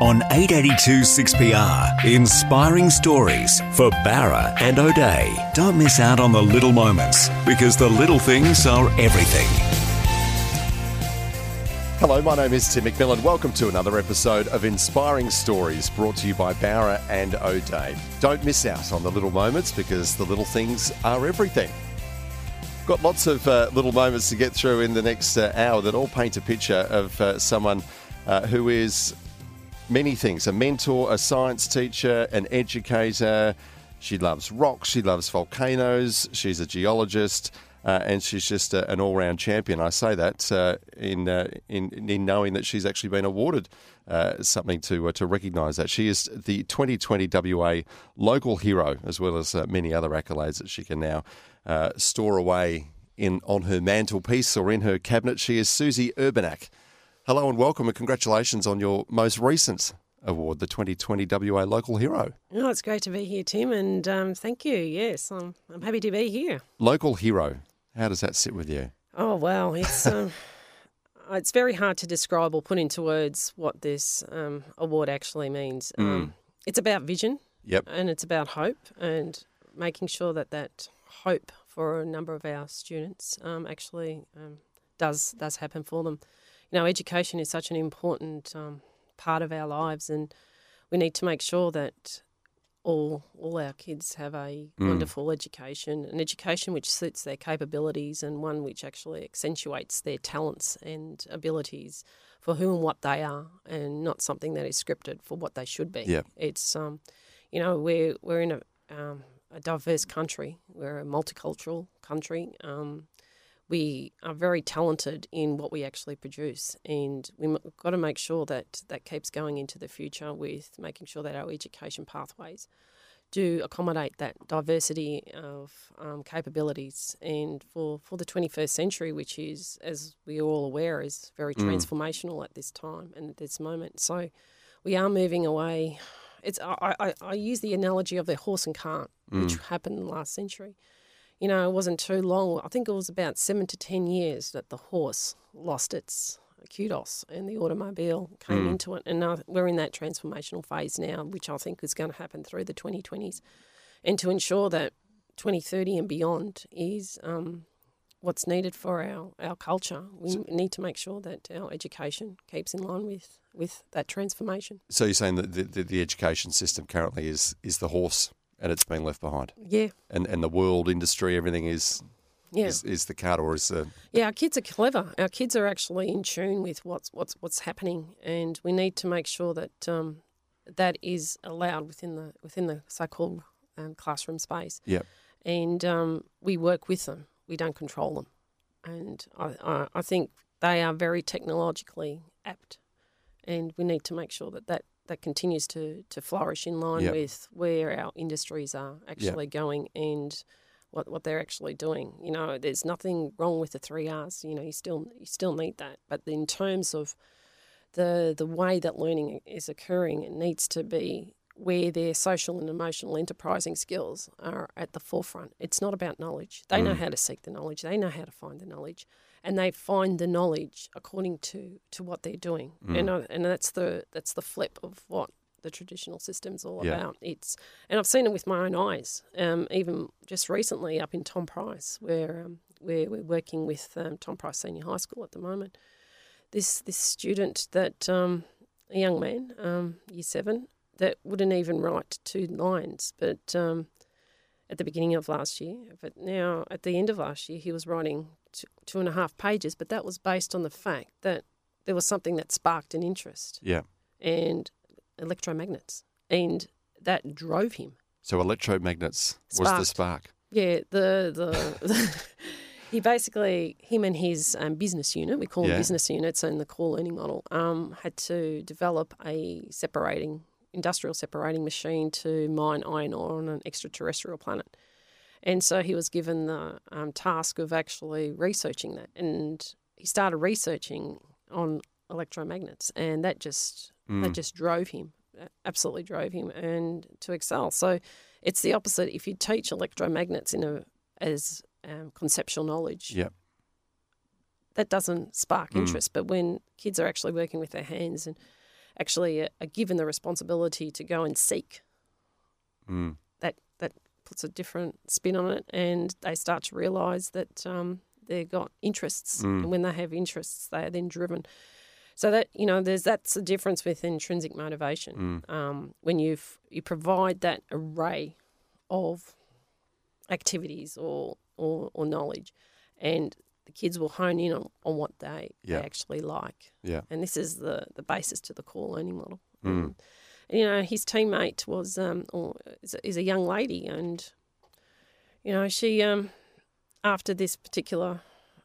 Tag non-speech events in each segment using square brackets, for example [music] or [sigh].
On 882 6PR, inspiring stories for Bowra and O'Dea. Don't miss out on the little moments because the little things are everything. Hello, my name is Tim McMillan. Welcome to another episode of Inspiring Stories brought to you by Bowra and O'Dea. Don't miss out on the little moments because the little things are everything. Got lots of uh, little moments to get through in the next uh, hour that all paint a picture of uh, someone uh, who is many things a mentor, a science teacher, an educator. She loves rocks, she loves volcanoes, she's a geologist. Uh, and she's just uh, an all-round champion. I say that uh, in, uh, in in knowing that she's actually been awarded uh, something to uh, to recognise that she is the 2020 WA local hero, as well as many other accolades that she can now store away in on her mantelpiece or in her cabinet. She is Suzy Urbaniak. Hello and welcome, and congratulations on your most recent award, the 2020 WA Local Hero. Oh, it's great to be here, Tim, and um, thank you. Yes, I'm, I'm happy to be here. Local Hero. How does that sit with you? Oh well, it's um, [laughs] it's very hard to describe or put into words what this um, award actually means. Mm. Um, it's about vision. Yep. And it's about hope and making sure that that hope for a number of our students um, actually um, does does happen for them. You know, education is such an important um, part of our lives, and we need to make sure that all all our kids have a Mm. wonderful education, an education which suits their capabilities and one which actually accentuates their talents and abilities for who and what they are, and not something that is scripted for what they should be. Yeah. It's um, you know, we're we're in a um, a diverse country. We're a multicultural country. Um, we are very talented in what we actually produce, and we've got to make sure that that keeps going into the future with making sure that our education pathways do accommodate that diversity of um, capabilities. And for, for the 21st century, which is, as we're all aware, is very transformational at this time and at this moment. So we are moving away. It's I, I, I use the analogy of the horse and cart, which happened last century you know, it wasn't too long. I think it was about seven to ten years that the horse lost its kudos and the automobile came into it. And now we're in that transformational phase now, which I think is going to happen through the 2020s. And to ensure that 2030 and beyond is um, what's needed for our, our culture, we need to make sure that our education keeps in line with, with that transformation. So you're saying that the, the, the education system currently is is the horse and it's being left behind, Yeah, and and the world industry, everything is yeah. is, is the cart or is the Yeah, our kids are clever. Our kids are actually in tune with what's what's what's happening, and we need to make sure that um, that is allowed within the within the so-called um, classroom space. yeah And um, we work with them. We don't control them, and I, I, I think they are very technologically apt, and we need to make sure that that. That continues to, to flourish in line Yep. with where our industries are actually going and what what they're actually doing. You know, there's nothing wrong with the three R's. You know, you still you still need that, but in terms of the the way that learning is occurring, it needs to be where their social and emotional enterprising skills are at the forefront. It's not about knowledge. They know mm. how to seek the knowledge. They know how to find the knowledge, and they find the knowledge according to, to what they're doing. And I, and that's the that's the flip of what the traditional system's all Yeah. about. It's and I've seen it with my own eyes. Um, even just recently up in Tom Price, where um, where we're working with um, Tom Price Senior High School at the moment. This this student that um, a young man, um, year seven, that wouldn't even write two lines, but um, at the beginning of last year, but now at the end of last year, he was writing two, two and a half pages. But that was based on the fact that there was something that sparked an interest Yeah. and electromagnets, and that drove him. So electromagnets was the spark. Yeah, the the, [laughs] he basically him and his um, business unit, we call them Yeah. business units in the core learning model, um, had to develop a separating industrial separating machine to mine iron ore on an extraterrestrial planet. And so he was given the um, task of actually researching that, and he started researching on electromagnets, and that just that just drove him, absolutely drove him, and to excel. So it's the opposite. If you teach electromagnets in a as um, conceptual knowledge, Yeah. that doesn't spark interest. But when kids are actually working with their hands and actually are, are given the responsibility to go and seek, Mm. Puts a different spin on it, and they start to realise that um, they've got interests, Mm. and when they have interests, they are then driven. So that you know, there's that's the difference with intrinsic motivation. Mm. Um, when you you provide that array of activities or or, or knowledge, and the kids will hone in on, on what they, Yeah. they actually like. Yeah. And this is the, the basis to the core learning model. Mm. You know, his teammate was um, or is, a- is a young lady, and you know, she um, after this particular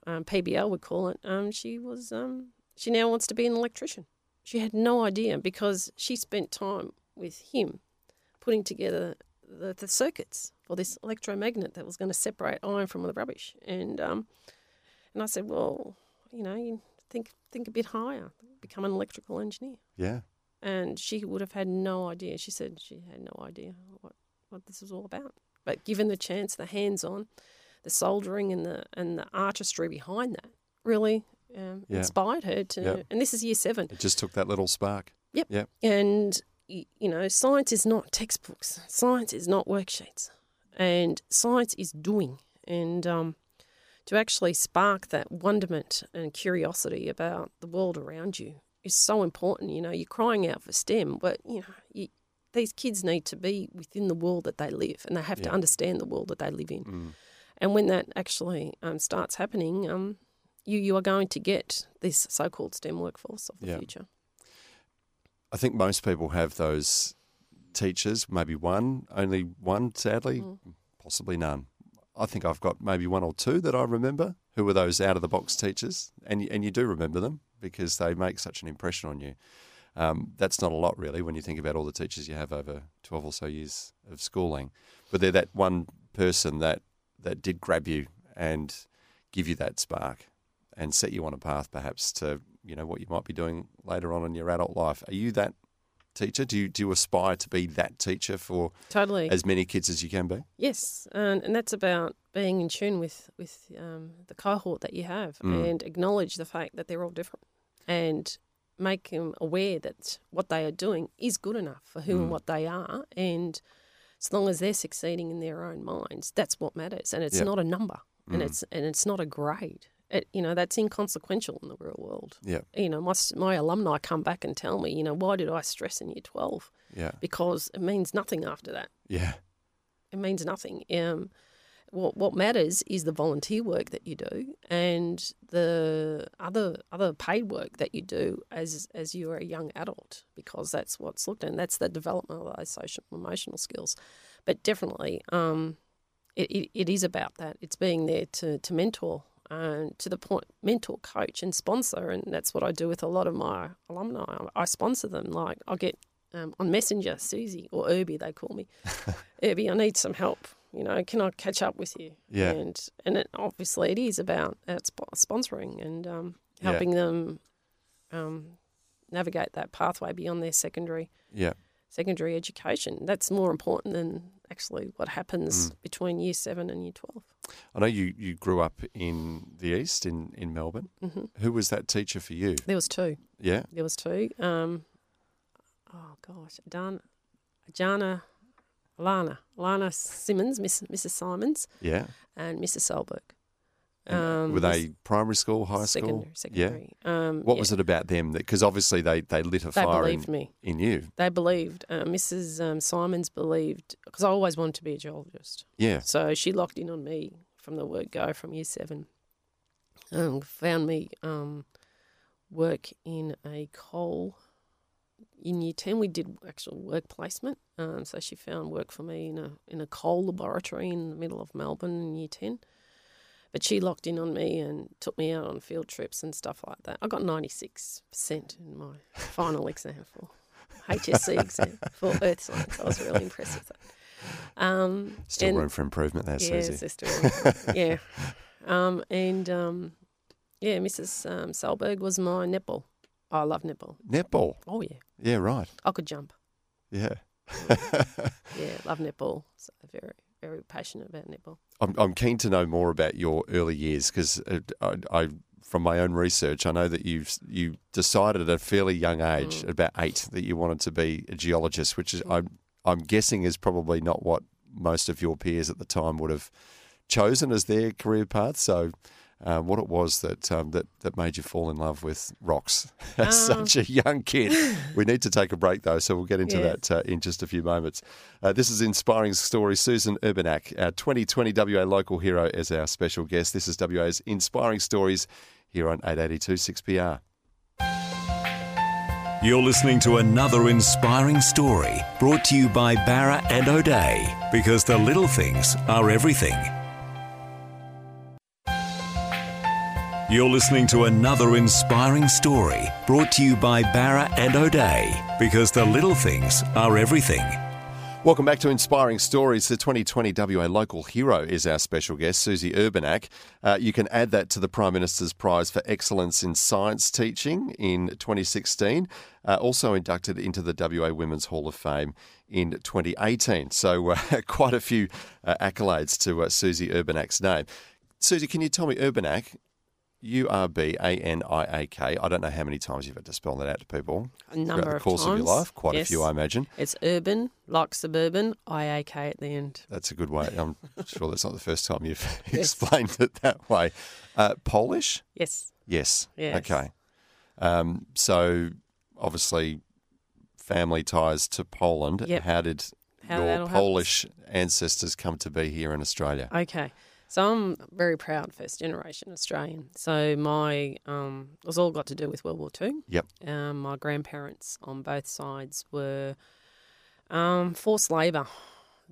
um, PBL, we call it, um, she was um, she now wants to be an electrician. She had no idea because she spent time with him putting together the, the circuits for this electromagnet that was going to separate iron from the rubbish. And um, and I said, well, you know, you think think a bit higher, become an electrical engineer. Yeah. And she would have had no idea. She said she had no idea what, what this was all about. But given the chance, the hands on, the soldering and the and the artistry behind that really um, Yeah. inspired her to. Yeah. And this is year seven. It just took that little spark. Yep. Yep. And, you know, science is not textbooks, science is not worksheets, and science is doing. And um, to actually spark that wonderment and curiosity about the world around you is so important. You know, you're crying out for STEM, but, you know, you, these kids need to be within the world that they live and they have to understand the world that they live in. Mm. And when that actually um, starts happening, um, you, you are going to get this so called STEM workforce of the Yeah. future. I think most people have those teachers, maybe one, only one, sadly, Mm. possibly none. I think I've got maybe one or two that I remember who were those out of the box teachers, and and you do remember them because they make such an impression on you. Um, that's not a lot, really, when you think about all the teachers you have over twelve or so years of schooling. But they're that one person that that did grab you and give you that spark and set you on a path, perhaps to you know what you might be doing later on in your adult life. Are you that teacher? Do you do you aspire to be that teacher for Totally. as many kids as you can be? Yes, and, and that's about being in tune with with um, the cohort that you have, Mm. and acknowledge the fact that they're all different, and make them aware that what they are doing is good enough for who Mm. and what they are, and as long as they're succeeding in their own minds, that's what matters, and it's Yep. not a number, and Mm. it's and it's not a grade. It, you know that's inconsequential in the real world. Yeah, You know, my my alumni come back and tell me, you know, why did I stress in year twelve? yeah, Because it means nothing after that yeah, it means nothing. Um, what what matters is the volunteer work that you do and the other other paid work that you do as as you are a young adult, because that's what's looked at. And that's the development of those social emotional skills. But definitely, um, it, it, it is about that. It's being there to to mentor. Uh, to the point, mentor, coach, and sponsor, and that's what I do with a lot of my alumni. I, I sponsor them. Like I'll get um, on Messenger, Suzy or Irby, they call me. [laughs] Irby, I need some help. You know, can I catch up with you? Yeah. And and it, obviously it is about uh, sp- sponsoring and um, Yeah. helping them um, navigate that pathway beyond their secondary yeah, secondary education. That's more important than actually what happens Mm. between year seven and year twelve. I know you, you grew up in the east in, in Melbourne. hmm Who was that teacher for you? There was two. Yeah, There was two. Um, oh gosh, Dan, Jana, Lana, Lana Simmons, Miss, Mrs. Simons, yeah. and Mrs. Solberg. Um, were they primary school, high secondary, school? secondary. Um, What yeah. was it about them? Because obviously they, they lit a fire. They fire believed in, me. in you. They believed. Uh, Mrs. Um, Simons believed because I always wanted to be a geologist. Yeah, So she locked in on me from the word go from year seven. Um, found me um, work in a coal. In year ten, we did actual work placement. Um, so she found work for me in a in a coal laboratory in the middle of Melbourne in year ten. But she locked in on me and took me out on field trips and stuff like that. I got ninety six percent in my [laughs] final exam for HSC exam for [laughs] Earth Science. I was really impressed with that. Um, Still and- room for improvement there, yeah, Suzy. [laughs] yeah. Um, and um, yeah, Mrs. Um, Solberg was my netball. I love netball. Netball. Oh yeah, Yeah, right. I could jump. Yeah. Yeah, love netball. So very, very passionate about netball. I'm, I'm keen to know more about your early years because I, I, from my own research, I know that you've you decided at a fairly young age, Mm. about eight, that you wanted to be a geologist, which is I'm I'm guessing is probably not what most of your peers at the time would have chosen as their career path. So. Uh, what it was that um, that that made you fall in love with rocks [laughs] as Um. such a young kid? [laughs] We need to take a break though, so we'll get into Yeah. that uh, in just a few moments. Uh, this is Inspiring story. Susan Urbaniak, our 2020 WA local hero, as our special guest. This is WA's Inspiring Stories here on 882 6PR. You're listening to another inspiring story brought to you by Bowra and O'Dea because the little things are everything. You're listening to another inspiring story brought to you by Bowra and O'Dea because the little things are everything. Welcome back to Inspiring Stories. The 2020 WA local hero is our special guest, Suzy Urbaniak. Uh, you can add that to the Prime Minister's Prize for Excellence in Science Teaching in 2016. Uh, also inducted into the WA Women's Hall of Fame in 2018. So, uh, [laughs] quite a few uh, accolades to uh, Suzy Urbaniak's name. Suzy, can you tell me, Urbaniak, U R B A N I A K. I don't know how many times you've had to spell that out to people A number throughout the of course times. of your life. Quite Yes. a few, I imagine. It's urban, like suburban, IAK at the end. That's a good way. I'm sure that's not the first time you've [laughs] explained it that way. Uh, Polish? Yes. Yes. Yes. Okay. Um, so obviously, family ties to Poland. Yep. How did How your Polish ancestors come to be here in Australia? Okay. So I'm very proud first generation Australian. So my um, it was all got to do with World War Two. Yep. Um, my grandparents on both sides were um, forced labour.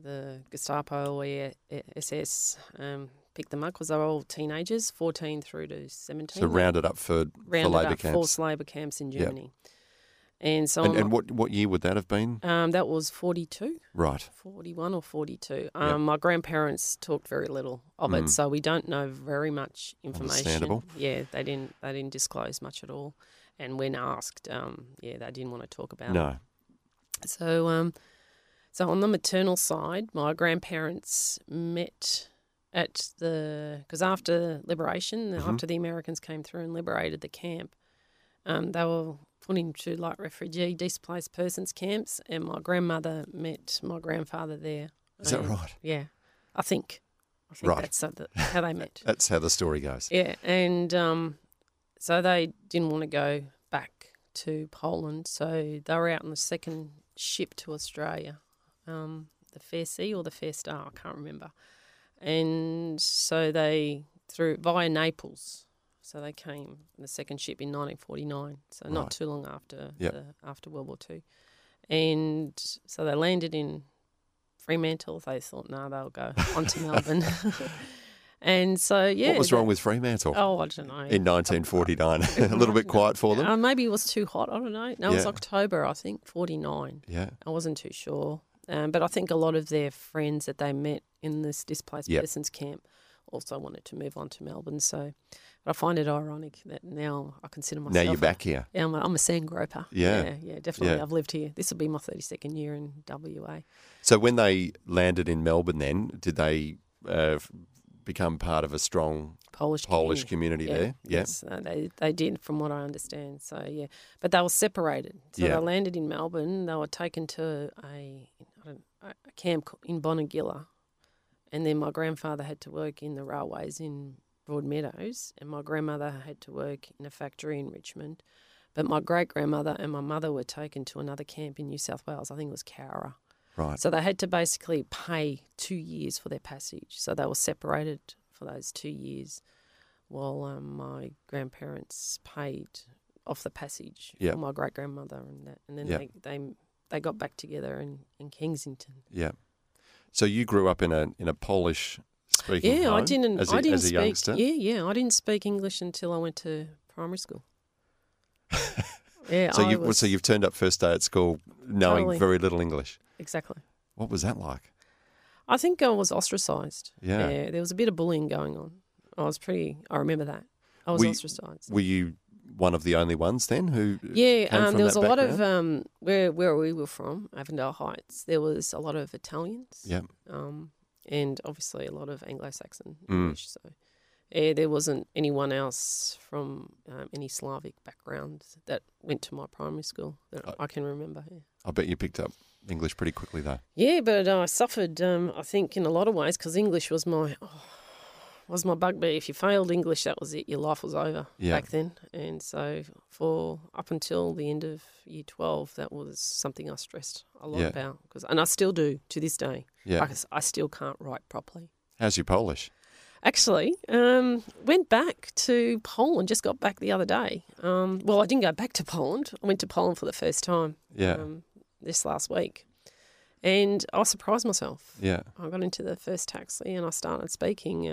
The Gestapo or SS um, picked them up because they were all teenagers, 14 through to 17. So rounded up for, for labour up camps. forced labour camps in Yep. And so And, and what, what year would that have been? um, that was 42. Right. 41 or 42. Um, My grandparents talked very little of it, so we don't know very much information. Mm. Understandable. Yeah, they didn't they didn't disclose much at all. And when asked, um, yeah, they didn't want to talk about No. it. So, um, so on the maternal side, my grandparents met at the because after liberation, Mm-hmm. after the Americans came through and liberated the camp, um, they were put into like refugee displaced persons camps, and my grandmother met my grandfather there. Is that right? Yeah, I think. I think Right. that's how, the, how they met. [laughs] That's how the story goes. Yeah, and um, so they didn't want to go back to Poland, so they were out on the second ship to Australia, um, the Fairsea or the Fair Star, I can't remember. And so they through via Naples. So they came the second ship in 1949, so Right. not too long after Yep. the, after World War Two, and so they landed in Fremantle. They thought, no, they'll go [laughs] on to Melbourne, [laughs] and so yeah. what was that- wrong with Fremantle Oh, I don't know. in 1949? [laughs] a little bit quiet for them? Uh, maybe it was too hot. I don't know. No, it was October, I think, 49. yeah. I wasn't too sure. Um, but I think a lot of their friends that they met in this displaced Yep. persons camp also wanted to move on to Melbourne. So but I find it ironic that now I consider myself. Now you're back here. yeah, I'm a, I'm a sand groper. Yeah. yeah, yeah, definitely. Yeah. I've lived here. This will be my 32nd year in WA. So when they landed in Melbourne, then did they uh, become part of a strong Polish Polish community. community there? Yeah. Yes, uh, they they did, from what I understand. So yeah, but they were separated. So Yeah. they landed in Melbourne. They were taken to a I don't, a a camp in Bonegilla, and then my grandfather had to work in the railways in Broadmeadows, and my grandmother had to work in a factory in Richmond. But my great grandmother and my mother were taken to another camp in New South Wales. I think it was Cowra. Right. So they had to basically pay two years for their passage. So they were separated for those two years, while um, my grandparents paid off the passage Yep. for my great grandmother and that, and then Yep. they, they they got back together in, in Kensington. Yeah. So you grew up in a in a Polish speaking Yeah, I didn't. as a, I didn't as a speak. youngster. Yeah, yeah, I didn't speak English until I went to primary school. [laughs] yeah, So I you was, so you've turned up first day at school knowing Totally. very little English. exactly. What was that like? I think I was ostracised. Yeah. yeah. there was a bit of bullying going on. I was pretty. I remember that. I was We- ostracised. Were you one of the only ones then who? Yeah, um, there was a lot of um, where where we were from, Avondale Heights. There was a lot of Italians, Yeah. um, and obviously a lot of Anglo-Saxon Mm. English. So, yeah, there wasn't anyone else from um, any Slavic background that went to my primary school that Uh, I can remember. Yeah, I bet you picked up English pretty quickly though. yeah but I suffered. Um, I think in a lot of ways because English was my oh, was my bugbear. If you failed English, that was it. Your life was over Yeah. back then. And so for up until the end of year twelve, that was something I stressed a lot Yeah. about. Cause, and I still do to this day. Yeah. Because I still can't write properly. How's your Polish? Actually, um, went back to Poland. Just got back the other day. Um, well, I didn't go back to Poland. I went to Poland for the first time. Yeah. Um, this last week, and I surprised myself. Yeah. I got into the first taxi and I started speaking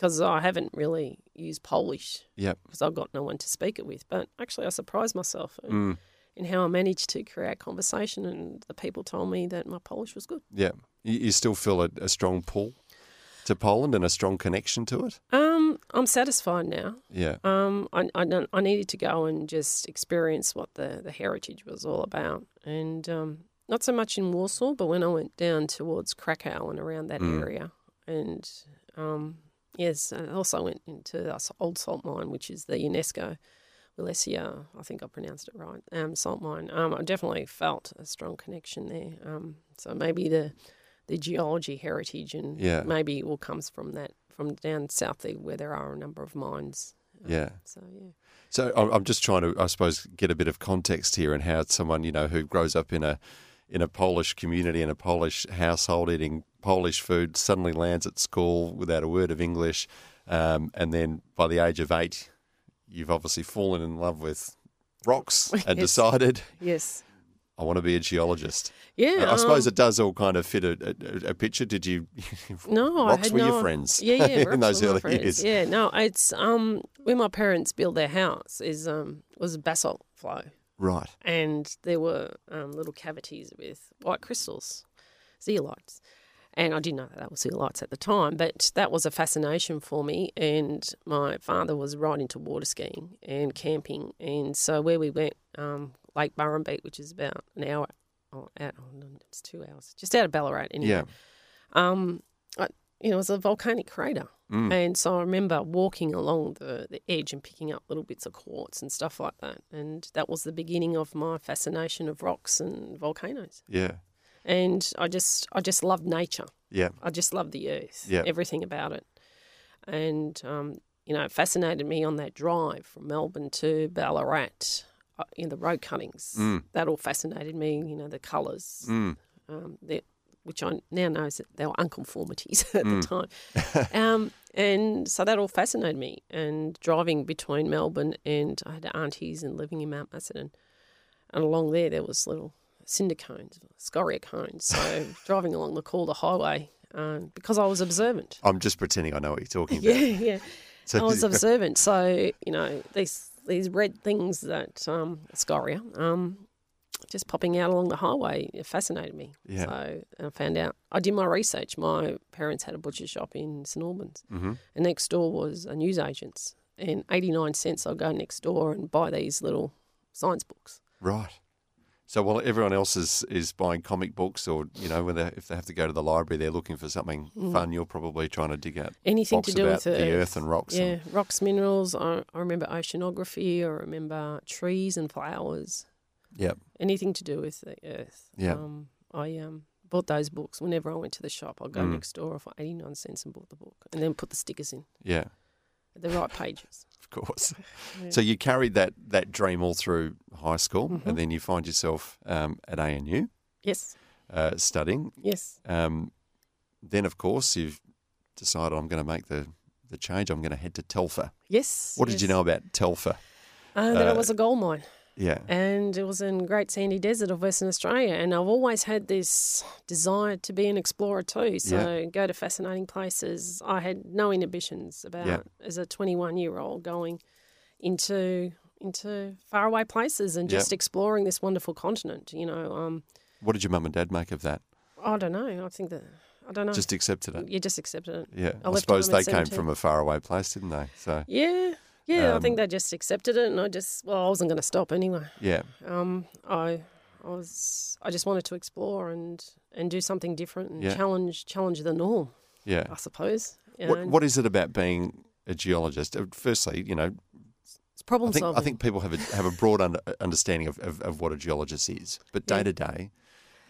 because I haven't really used Polish Yep. because I've got no one to speak it with. But actually, I surprised myself in, Mm. in how I managed to create conversation, and the people told me that my Polish was good. Yeah. You, you still feel a, a strong pull to Poland and a strong connection to it? Um, I'm satisfied now. Yeah. Um, I, I, I needed to go and just experience what the, the heritage was all about. And um, not so much in Warsaw, but when I went down towards Krakow and around that Mm. area. And um, yes, I also went into the old salt mine, which is the UNESCO Wallachia, I think I pronounced it right, um, salt mine. Um, I definitely felt a strong connection there. Um, so maybe the the geology heritage and Yeah. maybe it all comes from that, from down south there where there are a number of mines. Um, Yeah. So, yeah. So I'm I'm just trying to, I suppose, get a bit of context here and how someone you know who grows up in a in a Polish community in a Polish household eating Polish food suddenly lands at school without a word of English, um, and then by the age of eight, you've obviously fallen in love with rocks [laughs] and Yes. decided Yes. I want to be a geologist. Yeah. I suppose um, it does all kind of fit a, a, a picture. Did you? [laughs] No, I rocks had were no, your friends. Yeah, yeah, [laughs] in those early years. Yeah, no, it's um when my parents built their house is um was a basalt flow, Right. and there were um, little cavities with white crystals, zeolites. And I didn't know that that was zeolites at the time, but that was a fascination for me. And my father was right into water skiing and camping. And so where we went, um, Lake Burrumbeet, which is about an hour, oh, out, oh, no, it's two hours, just out of Ballarat anyway. Yeah. Um, I, you know, it was a volcanic crater. Mm. And so I remember walking along the, the edge and picking up little bits of quartz and stuff like that. And that was the beginning of my fascination of rocks and volcanoes. Yeah. And I just I just loved nature. Yeah. I just loved the earth, Yeah. everything about it. And, um, you know, it fascinated me on that drive from Melbourne to Ballarat uh, in the road cuttings. Mm. That all fascinated me, you know, the colours, Mm. um, the, which I now know is that they were unconformities [laughs] at Mm. the time. [laughs] um, and so that all fascinated me. And driving between Melbourne and I had aunties and living in Mount Macedon. And along there, there was little cinder cones, scoria cones. So [laughs] driving along the Calder Highway um, because I was observant. I'm just pretending I know what you're talking Yeah, about. yeah. So I was observant. So, you know, these these red things that um, scoria, um, just popping out along the highway, it fascinated me. Yeah. So I found out. I did my research. My parents had a butcher shop in St Albans, hmm and next door was a newsagent's. And eighty nine cents, I'll go next door and buy these little science books. Right. So while everyone else is, is buying comic books or, you know, when they, if they have to go to the library, they're looking for something fun, you're probably trying to dig out Anything Mm. to do about with the earth. earth and rocks. Yeah, And, rocks, minerals. I, I remember oceanography. I remember trees and flowers. Yeah. anything to do with the earth. Yeah. Um, I um, bought those books whenever I went to the shop. I'd go Mm. next door for 89 cents and bought the book and then put the stickers in Yeah. the right pages. [laughs] Of course. [laughs] Yeah. So you carried that, that dream all through high school Mhm. and then you find yourself um, at ANU Yes, uh, studying. yes. Um, then, of course, you've decided I'm going to make the, the change. I'm going to head to Telfer. Yes. What did you know about Telfer? Uh, that Uh, it was a gold mine. Yeah. and it was in Great Sandy Desert of Western Australia. And I've always had this desire to be an explorer too. So go to fascinating places. I had no inhibitions about Yeah. as a 21 year old going into into faraway places and Yeah. just exploring this wonderful continent. You know, um, What did your mum and dad make of that? I don't know. I think that I don't know. Just accepted it. you just accepted it. Yeah. I I, suppose they came from a faraway place, didn't they? So Yeah. Yeah, I Um, think they just accepted it, and I just well, I wasn't going to stop anyway. yeah. Um, I, I was, I just wanted to explore and and do something different and Yeah. challenge challenge the norm, Yeah. I suppose. What, know, what is it about being a geologist? Uh, Firstly, you know, it's problem I think, solving. I think people have a, have a broad under, understanding of, of, of what a geologist is. But day to day,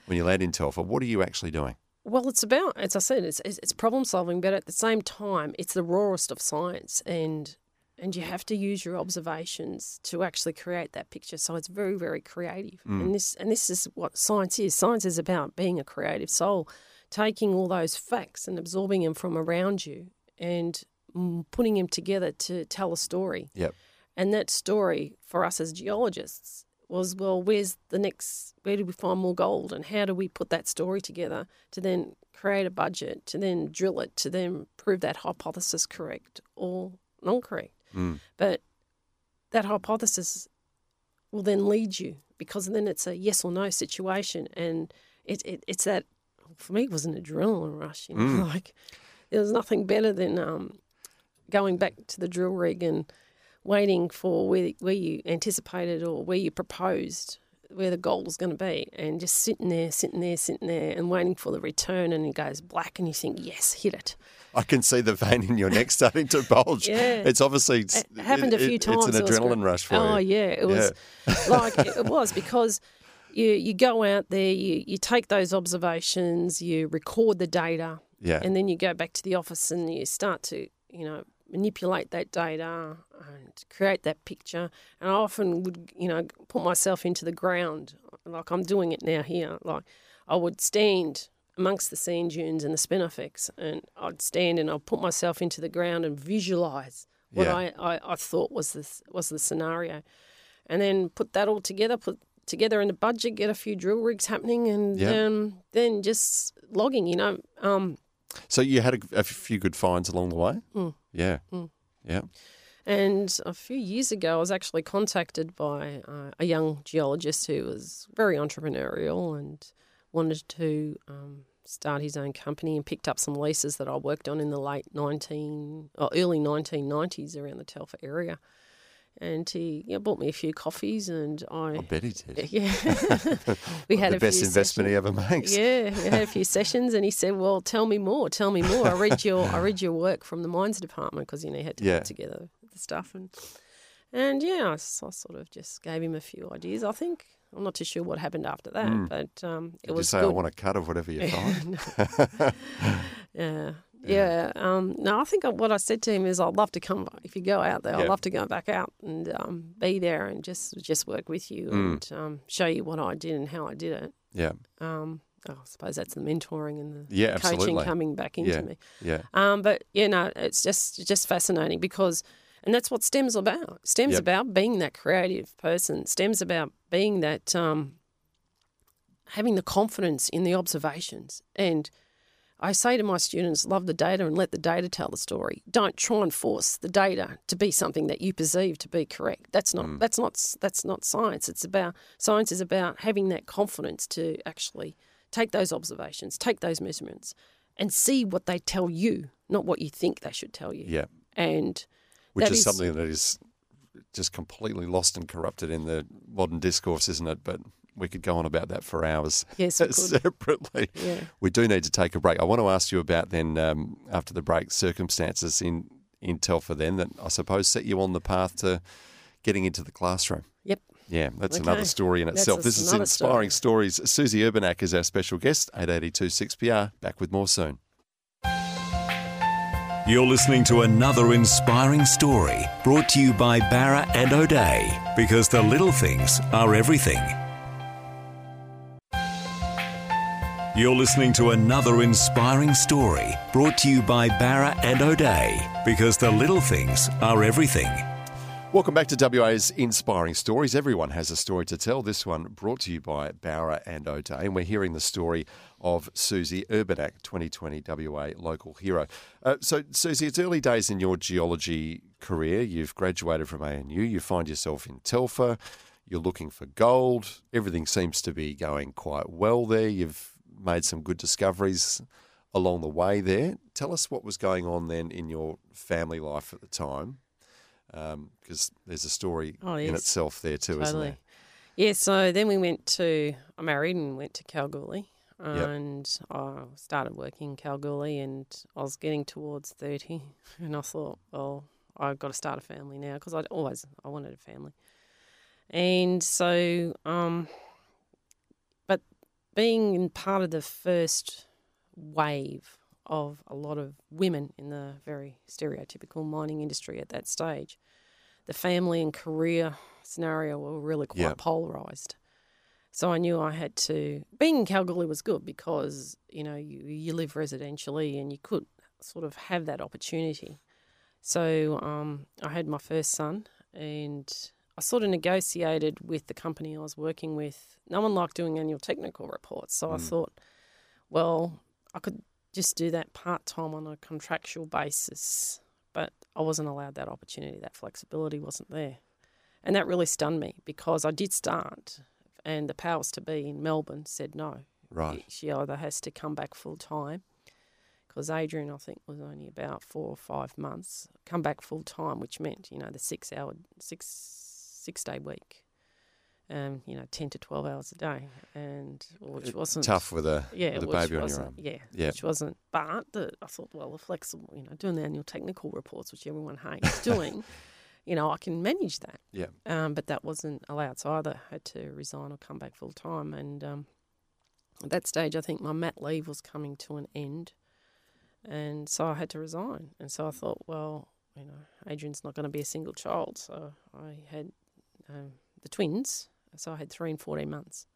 when you land in Telfer, what are you actually doing? Well, it's about, as I said, it's it's problem solving, but at the same time, it's the rawest of science, and and you have to use your observations to actually create that picture. So it's very, very creative, and this and this is what science is. Science is about being a creative soul, taking all those facts and absorbing them from around you, and mm, putting them together to tell a story. Yep. And that story for us as geologists was well, where's the next, where do we find more gold? And how do we put that story together to then create a budget, to then drill it, to then prove that hypothesis correct or non correct? Mm. But that hypothesis will then lead you because then it's a yes or no situation. And it, it it's that, for me, it was an adrenaline rush. You know, Mm. [laughs] like there was nothing better than um, going back to the drill rig and waiting for where, where you anticipated or where you proposed where the goal was going to be and just sitting there, sitting there, sitting there and waiting for the return and it goes black and you think, yes, hit it. I can see the vein in your neck [laughs] starting to bulge. Yeah. It's obviously It happened a few it- times. It's an It was adrenaline rush for oh, you. yeah. It was [laughs] like, it was because you, you go out there, you, you take those observations, you record the data, Yeah. and then you go back to the office and you start to, you know, manipulate that data and create that picture. And I often would, you know, put myself into the ground, like I'm doing it now here. Like I would stand amongst the sand dunes and the spinifex, and I'd stand and I'd put myself into the ground and visualize what Yeah. I, I, I thought was this was the scenario, and then put that all together, put together in the budget, get a few drill rigs happening, and Yeah. um, then just logging. You know, um, So you had a, a few good finds along the way? Mm. Yeah. Mm. Yeah. And a few years ago, I was actually contacted by uh, a young geologist who was very entrepreneurial and wanted to um, start his own company and picked up some leases that I worked on in the late 19 or early 1990s around the Telfer area. And he you know, bought me a few coffees, and I I bet he did. yeah, [laughs] we had the a best few investment he sessions. ever makes. Yeah, we had a few sessions, and he said, "Well, tell me more. Tell me more. I read your I read your work from the mines department because you know you had to Yeah. put together the stuff and and yeah, I sort of just gave him a few ideas. I think I'm not too sure what happened after that, Mm. but um, it Did you say good. I want a cut of whatever you [laughs] find? [laughs] yeah. Yeah, um, no, I think what I said to him is, I'd love to come if you go out there. Yeah. I'd love to go back out and um, be there and just just work with you Mm. and um, show you what I did and how I did it. yeah. Um, oh, I suppose that's the mentoring and the Yeah, coaching absolutely. coming back into Yeah. me. Yeah. Um, but you know, it's just just fascinating because, and that's what STEM's about. STEM's Yep. about being that creative person. STEM's about being that um, having the confidence in the observations. And I say to my students, love the data and let the data tell the story. Don't try and force the data to be something that you perceive to be correct. That's not that's not that's not science. It's about science is about having that confidence to actually take those observations, take those measurements, and see what they tell you, not what you think they should tell you. Yeah. And Which is- something that is just completely lost and corrupted in the modern discourse, isn't it? But we could go on about that for hours [laughs] Yes, we [laughs] separately. Yeah. We do need to take a break. I want to ask you about then, um, after the break, circumstances in, in Telfer then that I suppose set you on the path to getting into the classroom. Yep. Yeah, that's Okay. another story in That's itself. This is Inspiring Stories. Suzy Urbaniak is our special guest, 882 6PR. Back with more soon. You're listening to another inspiring story brought to you by Bowra and O'Dea because the little things are everything. You're listening to another inspiring story brought to you by Bowra and O'Dea because the little things are everything. Welcome back to WA's Inspiring Stories. Everyone has a story to tell. This one brought to you by Bowra and O'Dea, And we're hearing the story of Suzy Urbaniak, 2020 WA local hero. Uh, so, Suzy, it's early days in your geology career. You've graduated from ANU. You find yourself in Telfer. You're looking for gold. Everything seems to be going quite well there. You've made some good discoveries along the way there. Tell us what was going on then in your family life at the time because um, there's a story oh, yes. in itself there too, totally. isn't there? Yeah, so then we went to, I married and went to Kalgoorlie and yep. I started working in Kalgoorlie and I was getting towards 30 [laughs] and I thought, well, I've got to start a family now because I always, I wanted a family. And so, um, but being in part of the first wave of a lot of women in the very stereotypical mining industry at that stage. The family and career scenario were really quite polarized. So I knew I had to. Being in Kalgoorlie was good because you know you, you live residentially and you could sort of have that opportunity. So um, I had my first son, and I sort of negotiated with the company I was working with. No one liked doing annual technical reports, so mm. I thought, well, I could just do that part time on a contractual basis. But I wasn't allowed that opportunity, that flexibility wasn't there. And that really stunned me because I did start, and the powers to be in Melbourne said no. Right. She either has to come back full time, because Adrian, I think, was only about four or five months, come back full time, which meant, you know, the six hour, six, six day week um, you know, 10 to 12 hours a day. And which wasn't tough with a, yeah, with a baby on your arm. Yeah, yeah, which wasn't. But the, I thought, well, the flexible, you know, doing the annual technical reports, which everyone hates [laughs] doing, you know, I can manage that. Yeah. Um, but that wasn't allowed. So I either had to resign or come back full time. And um, at that stage, I think my mat leave was coming to an end. And so I had to resign. And so I thought, well, you know, Adrian's not going to be a single child. So I had um, the twins so I had three in 14 months.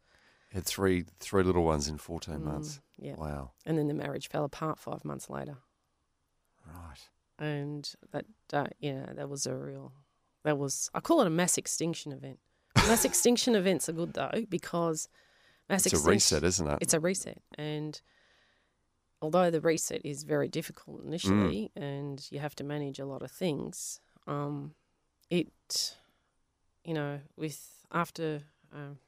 You had three three little ones in 14 mm, months. Yeah. Wow. And then the marriage fell apart five months later. Right. And that, uh, yeah, that was a real, that was, I call it a mass extinction event. mass [laughs] extinction events are good though because mass It's a reset, isn't it? It's a reset. And although the reset is very difficult initially mm. and you have to manage a lot of things, um, it, you know, with after um,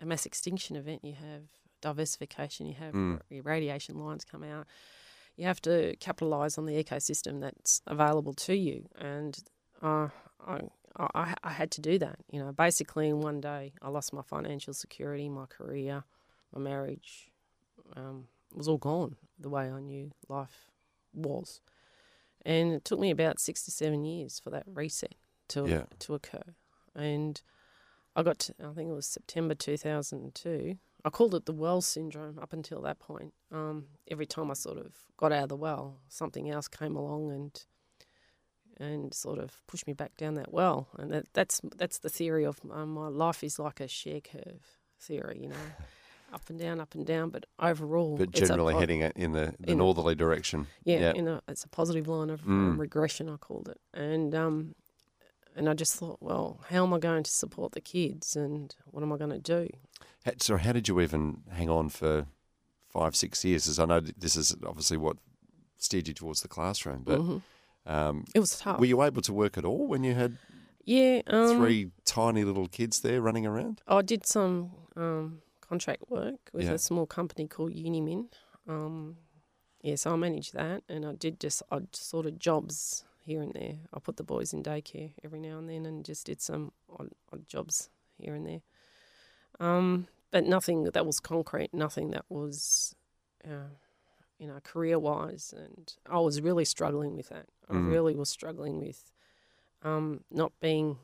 a mass extinction event, you have diversification, you have mm. radiation lines come out. You have to capitalise on the ecosystem that's available to you, and uh, I, I, I had to do that. You know, basically in one day, I lost my financial security, my career, my marriage. Um, was all gone the way I knew life was, and it took me about six to seven years for that reset to yeah. to occur, and I got to, I think it was September 2002. I called it the well syndrome up until that point. Um, every time I sort of got out of the well, something else came along and and sort of pushed me back down that well. And that, that's that's the theory of um, my life is like a share curve theory, you know, [laughs] up and down, up and down. But overall, but generally heading in the, the in northerly direction. Yeah, yeah. In a, it's a positive line of um, mm. regression. I called it, and um, and I just thought, well, how am I going to support the kids and what am I going to do? So, how did you even hang on for five, six years? As I know this is obviously what steered you towards the classroom, but mm-hmm. um, it was tough. Were you able to work at all when you had yeah um, three tiny little kids there running around? I did some um, contract work with yeah. a small company called Unimin. Um, yeah, so I managed that, and I did just odd sort of jobs here and there. I put the boys in daycare every now and then and just did some odd, odd jobs here and there. Um, but nothing that was concrete, nothing that was, uh, you know, career wise. And I was really struggling with that. I mm. really was struggling with um, not being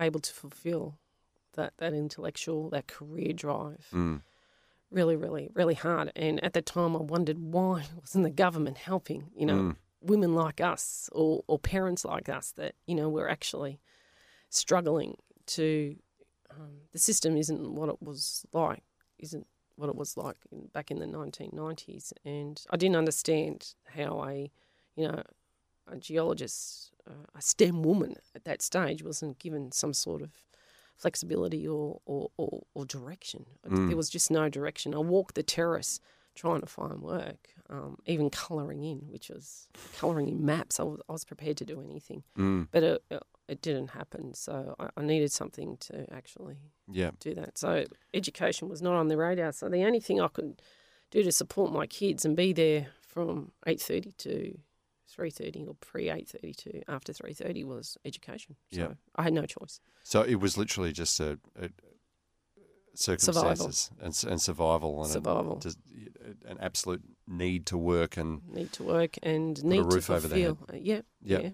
able to fulfill that, that intellectual, that career drive. Mm. Really, really, really hard. And at the time, I wondered why [laughs] wasn't the government helping? You know, mm women like us or, or parents like us that you know we're actually struggling to um, the system isn't what it was like isn't what it was like in, back in the 1990s and I didn't understand how a you know a geologist, uh, a STEM woman at that stage, wasn't given some sort of flexibility or or, or, or direction. There was just no direction. I walked the terrace trying to find work, um, even colouring in, which was colouring in maps. I was, I was prepared to do anything, but it, it didn't happen. So I, I needed something to actually Yeah. do that. So education was not on the radar. So the only thing I could do to support my kids and be there from eight thirty to three thirty or pre eight thirty to after three thirty was education. So Yeah. I had no choice. So it was literally just a, a circumstances and, and survival and a- Survival. just an absolute need to work and Need to work and a need roof to fulfill. yeah, Yep. yeah,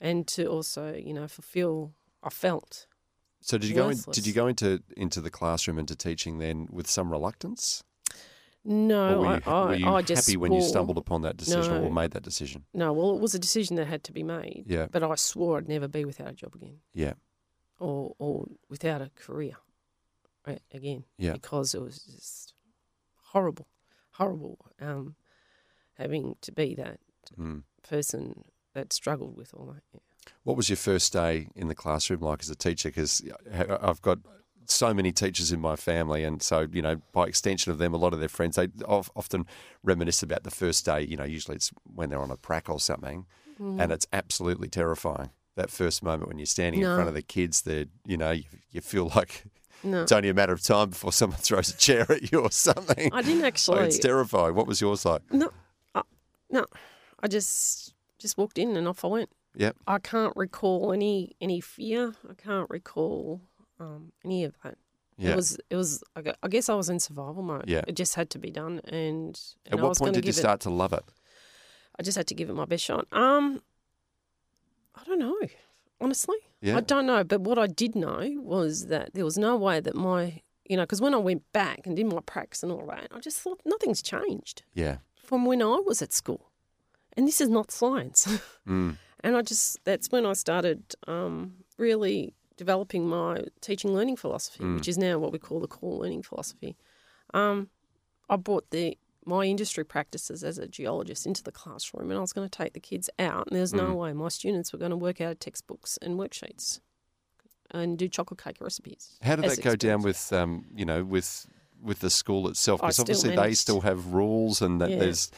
and to also you know fulfill. I felt so did you go in, did you go into into the classroom into teaching then with some reluctance no. were you, I, I, were you I just happy when you stumbled upon that decision No. or made that decision No, well, it was a decision that had to be made. Yeah. But I swore I'd never be without a job again. yeah or or without a career again Yeah. because it was just horrible horrible um having to be that mm. person that struggled with all that yeah. What was your first day in the classroom like as a teacher? Because I've got so many teachers in my family, and so you know, by extension of them, a lot of their friends they often reminisce about the first day. You know, usually it's when they're on a prac or something, and it's absolutely terrifying. That first moment when you're standing in front of the kids, That you know, you, you feel like no it's only a matter of time before someone [laughs] throws a chair at you or something. I didn't [laughs] Like, actually it's terrifying. What was yours like? no I, no I just just walked in and off I went Yep. I can't recall any any fear I can't recall um, any of that Yeah. It was it was I guess I was in survival mode. Yeah. It just had to be done and, At and I what was point did you give it- start to love it? I just had to give it my best shot. Um, I don't know, honestly. Yeah. I don't know. But what I did know was that there was no way that my, you know, because when I went back and did my practice and all that, I just thought nothing's changed Yeah. from when I was at school. And this is not science. [laughs] Mm. and I just, that's when I started um, really developing my teaching learning philosophy, which is now what we call the core learning philosophy. Um, I brought the my industry practices as a geologist into the classroom, and I was going to take the kids out, and there's no way my students were going to work out of textbooks and worksheets and do chocolate cake recipes. How did that go down with, um, you know, with with the school itself? Because obviously they still have rules, and that Yeah. there's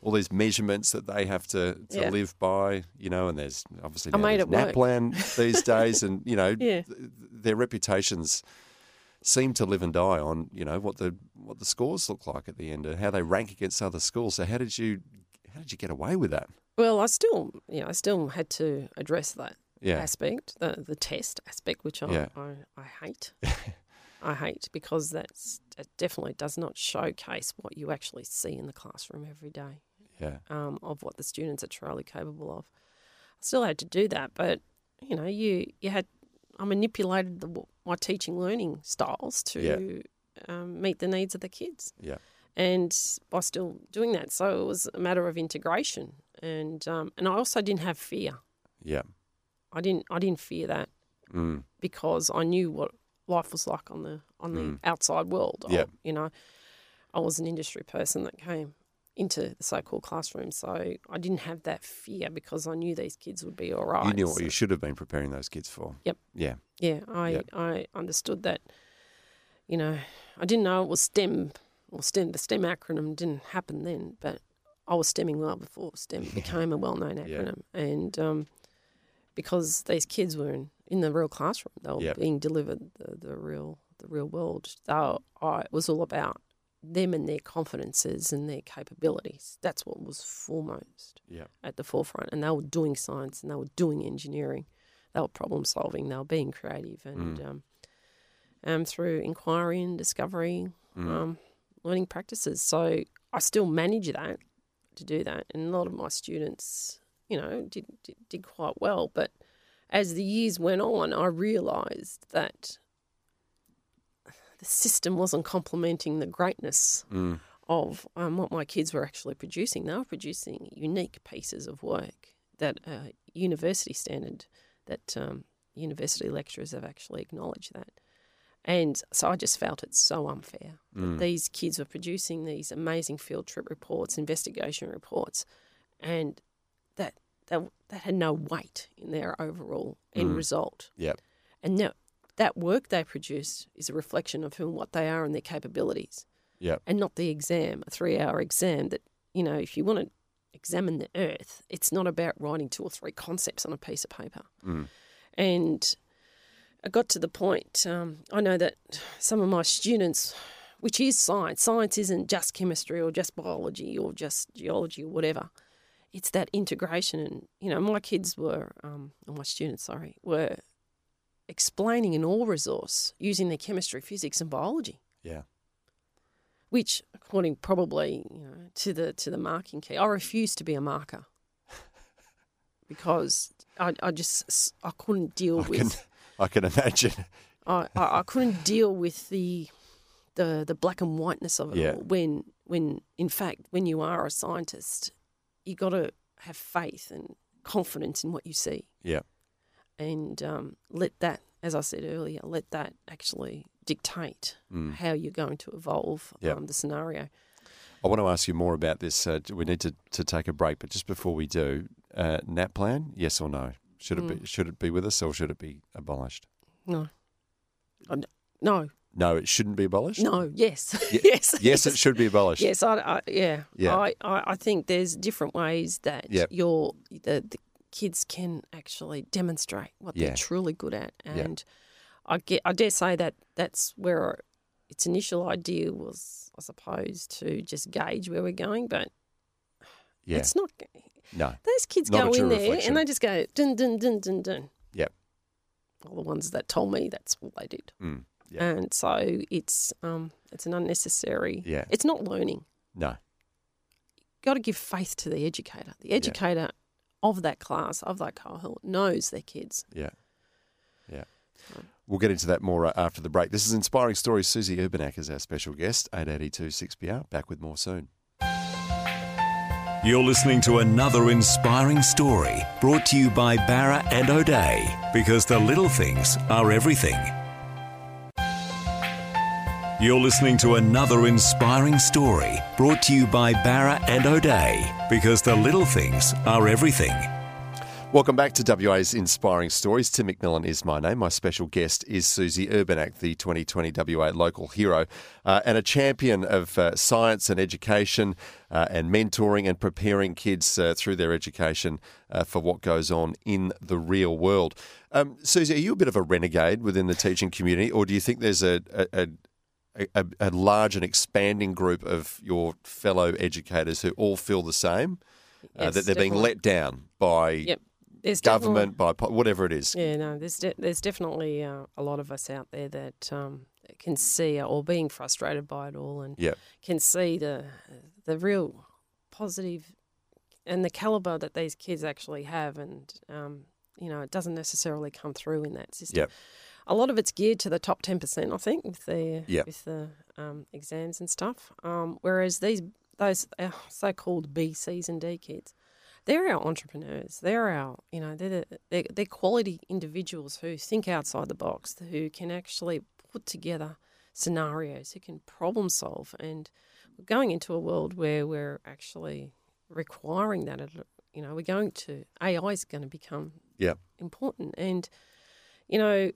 all these measurements that they have to, to Yeah. live by. You know, and there's obviously I made there's. NAPLAN these days, [laughs] and you know, Yeah. th- their reputations seem to live and die on you know what the what the scores look like at the end and how they rank against other schools. So how did you how did you get away with that? Well, I still, you know, I still had to address that Yeah. aspect, the the test aspect, which I Yeah. I, I hate. [laughs] I hate because that's that definitely does not showcase what you actually see in the classroom every day. Yeah. um, of what the students are truly capable of. I still had to do that, but you know, you you had I manipulated the, my teaching learning styles to um, meet the needs of the kids, Yeah. and by still doing that, so it was a matter of integration, and um, and I also didn't have fear. Yeah. I didn't I didn't fear that Mm. because I knew what life was like on the on the outside world. I- you know, I was an industry person that came into the so-called classroom, so I didn't have that fear because I knew these kids would be all right. You knew what So- you should have been preparing those kids for. Yep. Yeah. yeah, I Yep. I understood that. You know, I didn't know it was STEM or STEM. The STEM acronym didn't happen then, but I was stemming well before STEM [laughs] became a well-known acronym, and um, because these kids were in, in the real classroom, they were Yep. being delivered the, the real the real world. So I, it was all about them and their confidences and their capabilities. That's what was foremost Yeah. at the forefront. And they were doing science and they were doing engineering. They were problem solving. They were being creative and um, um, through inquiry and discovery, um, learning practices. So I still manage that to do that, and a lot of my students, you know, did did, did quite well. But as the years went on, I realised that the system wasn't complementing the greatness Mm. of um, what my kids were actually producing. They were producing unique pieces of work that uh, university standard, that um, university lecturers have actually acknowledged that. And so I just felt it's so unfair that these kids were producing these amazing field trip reports, investigation reports, and that that that had no weight in their overall end result. Yep. And now that work they produce is a reflection of who and what they are and their capabilities, Yep. and not the exam, a three-hour exam. That you know, if you want to examine the Earth, it's not about writing two or three concepts on a piece of paper. And I got to the point. Um, I know that some of my students, which is science, science isn't just chemistry or just biology or just geology or whatever. It's that integration, and you know, my kids were, um, or my students, sorry, were explaining an ore resource using their chemistry, physics, and biology, Yeah. which, according probably you know to the to the marking key, I refused to be a marker [laughs] because I, I just I couldn't deal I with. can, [laughs] I can imagine. I, I, I couldn't deal with the the the black and whiteness of it Yeah. all. When when in fact when you are a scientist, you got to have faith and confidence in what you see, Yeah. And um, let that, as I said earlier, let that actually dictate how you're going to evolve Yeah. um, the scenario. I want to ask you more about this. Uh, we need to, to take a break, but just before we do, uh, NAPLAN, yes or no? Should it be should it be with us or should it be abolished? No, d- no, No, it shouldn't be abolished. no. Yes, [laughs] Ye- yes, Yes, it [laughs] should be abolished. Yes, I, I yeah, Yeah. I, I, I think there's different ways that Yep. your the, the kids can actually demonstrate what Yeah. they're truly good at, Yeah. and I get I dare say that that's where its initial idea was, I suppose, to just gauge where we're going, but Yeah. it's not. no. Those kids Not go in there reflection. and they just go dun dun dun dun dun. Yep. All the ones that told me that's all they did, Mm. Yeah. and so it's um it's an unnecessary. Yeah. It's not learning. No. got to give faith to the educator. The educator of that class, of that cohort, knows their kids. Yeah. Yeah. We'll get into that more uh, after the break. This is Inspiring Stories. Suzy Urbaniak is our special guest, 882 6PR. Back with more soon. You're listening to another inspiring story brought to you by Bowra and O'Dea because the little things are everything. You're listening to another inspiring story brought to you by Bowra and O'Dea because the little things are everything. Welcome back to WA's Inspiring Stories. Tim McMillan is my name. My special guest is Suzy Urbaniak, the 2020 WA local hero uh, and a champion of uh, science and education uh, and mentoring and preparing kids uh, through their education uh, for what goes on in the real world. Um, Suzy, are you a bit of a renegade within the teaching community, or do you think there's a, a, a a, large and expanding group of your fellow educators who all feel the same, uh, that they're being let down by Yep. There's government, by whatever it is. Yeah, no, there's de- there's definitely uh, a lot of us out there that um, can see or being frustrated by it all and Yep. can see the the real positive and the caliber that these kids actually have, and um, you know, it doesn't necessarily come through in that system. Yep. A lot of it's geared to the top ten percent, I think, with the Yep. with the um, exams and stuff. Um, whereas these those uh, so-called B, C's, and D kids, they're our entrepreneurs. They're our, you know, they're, the, they're, they're quality individuals who think outside the box, who can actually put together scenarios, who can problem solve. And we're going into a world where we're actually requiring that. You know, we're going to, AI is going to become Yep. important. And, you know,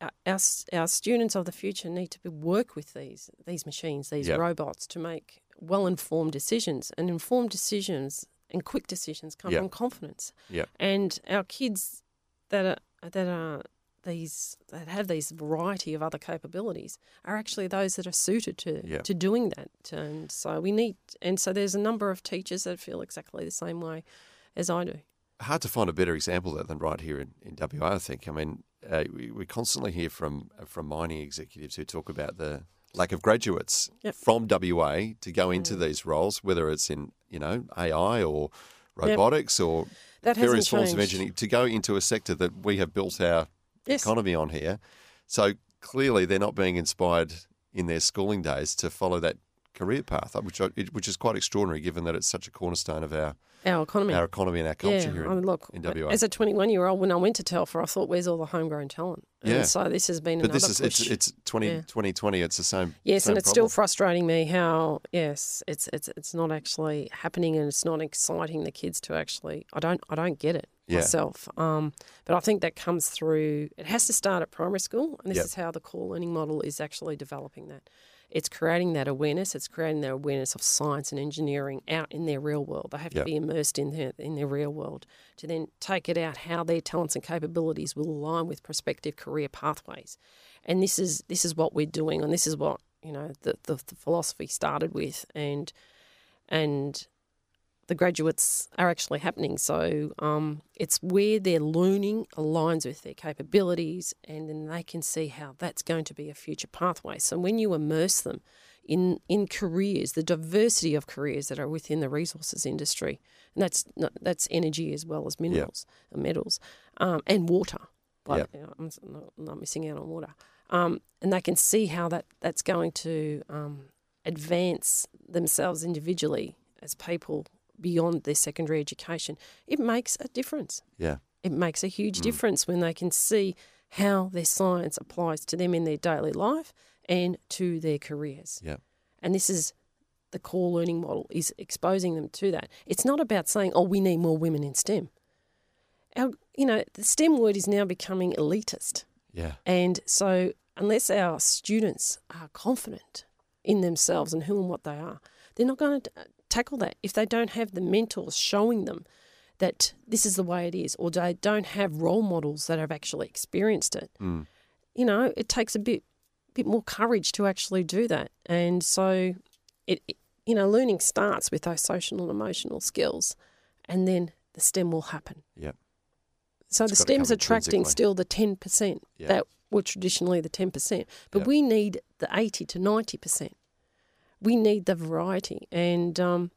our, our, students of the future need to be, work with these these machines, these Yep. robots, to make well informed decisions. And informed decisions and quick decisions come Yep. from confidence. Yep. And our kids that are that are these that have these variety of other capabilities are actually those that are suited to to doing that. And so we need and so there's a number of teachers that feel exactly the same way as I do. Hard to find a better example of that than right here in, in WA, I think. I mean, uh, we, we constantly hear from from mining executives who talk about the lack of graduates Yep. from WA to go into these roles, whether it's in, you know, AI or robotics or That various forms of engineering, to go into a sector that we have built our Yes. economy on here. So clearly they're not being inspired in their schooling days to follow that career path, uh, which I- it- which is quite extraordinary given that it's such a cornerstone of our Our economy. our economy and our culture yeah, here in, I mean, look, in WA. as a 21 year old, when I went to Telfer, I thought, where's all the homegrown talent? And Yeah. so this has been but another this is push. it's it's 20, Yeah. 2020, It's the same. Yes, same and it's still frustrating me how yes, it's it's it's not actually happening, and it's not exciting the kids to actually. I don't I don't get it Yeah. myself. Um, but I think that comes through. It has to start at primary school, and this Yep. is how the core learning model is actually developing that. It's creating that awareness. It's creating the awareness of science and engineering out in their real world. They have to Yep. be immersed in their in their real world to then take it out how their talents and capabilities will align with prospective career pathways. And this is this is what we're doing, and this is what you know the the, the philosophy started with, and and the graduates are actually happening. So um, it's where their learning aligns with their capabilities, and then they can see how that's going to be a future pathway. So when you immerse them in in careers, the diversity of careers that are within the resources industry, and that's not, that's energy as well as minerals and metals um, and water. But Yep. you know, I'm not, not missing out on water. Um, and they can see how that that's going to um, advance themselves individually as people beyond their secondary education. It makes a difference. Yeah. It makes a huge mm. difference when they can see how their science applies to them in their daily life and to their careers. Yeah. And this is the core learning model is exposing them to that. It's not about saying, "Oh, we need more women in STEM." Our, you know, the STEM word is now becoming elitist. Yeah. And so, unless our students are confident in themselves and who and what they are, they're not going to tackle that. If they don't have the mentors showing them that this is the way it is, or they don't have role models that have actually experienced it, Mm. you know, it takes a bit bit more courage to actually do that. And so, it, it you know, learning starts with those social and emotional skills, and then the STEM will happen. Yeah. So It's the STEM's attracting still the ten percent that were traditionally the ten percent, but we need the eighty to ninety percent. We need the variety, and um,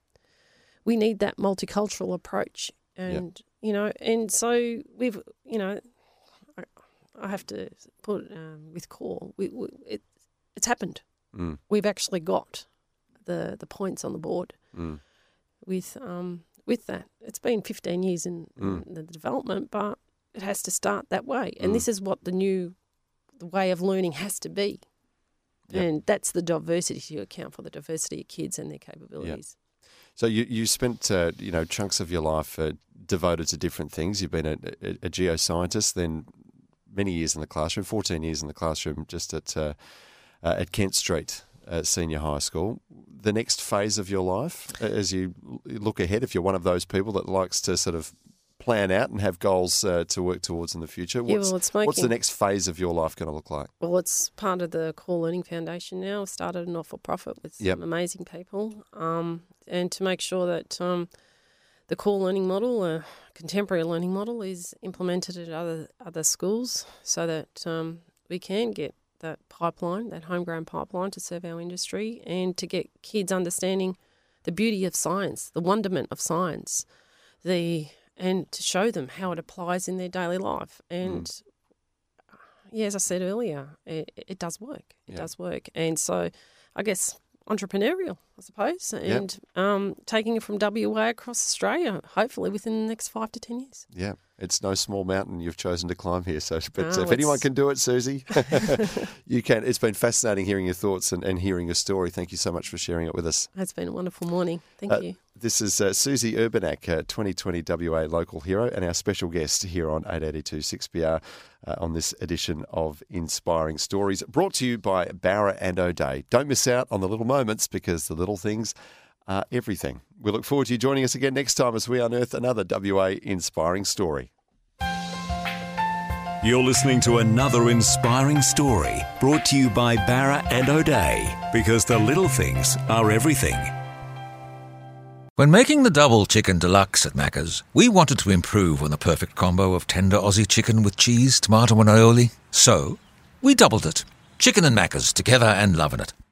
we need that multicultural approach. And you know, and so we've you know, I, I have to put um, with core. We, we, it, it's happened. Mm. We've actually got the the points on the board Mm. with um, with that. It's been 15 years in, Mm. in the development, but it has to start that way. And Mm. this is what the new the way of learning has to be. Yep. And that's the diversity to account for the diversity of kids and their capabilities. So you you spent uh, you know chunks of your life uh, devoted to different things. You've been a, a, a geoscientist, then many years in the classroom, fourteen years in the classroom, just at uh, uh, at Kent Street uh, Senior High School. The next phase of your life, as you look ahead, if you're one of those people that likes to sort of plan out and have goals uh, to work towards in the future, Yeah, what's, well, it's what's the next phase of your life going to look like? Well, it's part of the Core Learning Foundation now. I've started a not for profit with Yep. some amazing people, um, and to make sure that um, the core learning model, a contemporary learning model, is implemented at other other schools, so that um, we can get that pipeline, that homegrown pipeline, to serve our industry, and to get kids understanding the beauty of science, the wonderment of science, the and to show them how it applies in their daily life. And yeah, as I said earlier, it, it does work. It Yeah. does work. And so I guess entrepreneurial, I suppose, and um, taking it from WA across Australia, hopefully within the next five to 10 years. Yeah, it's no small mountain you've chosen to climb here. So, but No, if anyone can do it, Suzy, [laughs] [laughs] you can. It's been fascinating hearing your thoughts and, and hearing your story. Thank you so much for sharing it with us. It's been a wonderful morning. Thank Uh, you. This is uh, Suzy Urbaniak, uh, 2020 WA local hero, and our special guest here on 882 6PR uh, on this edition of Inspiring Stories, brought to you by Bowra and O'Dea. Don't miss out on the little moments because the little things are everything. We look forward to you joining us again next time as we unearth another WA inspiring story. You're listening to another inspiring story brought to you by Bowra and O'Dea because the little things are everything. When making the double chicken deluxe at Macca's, we wanted to improve on the perfect combo of tender Aussie chicken with cheese, tomato, and aioli. So, we doubled it. Chicken and Macca's together and loving it.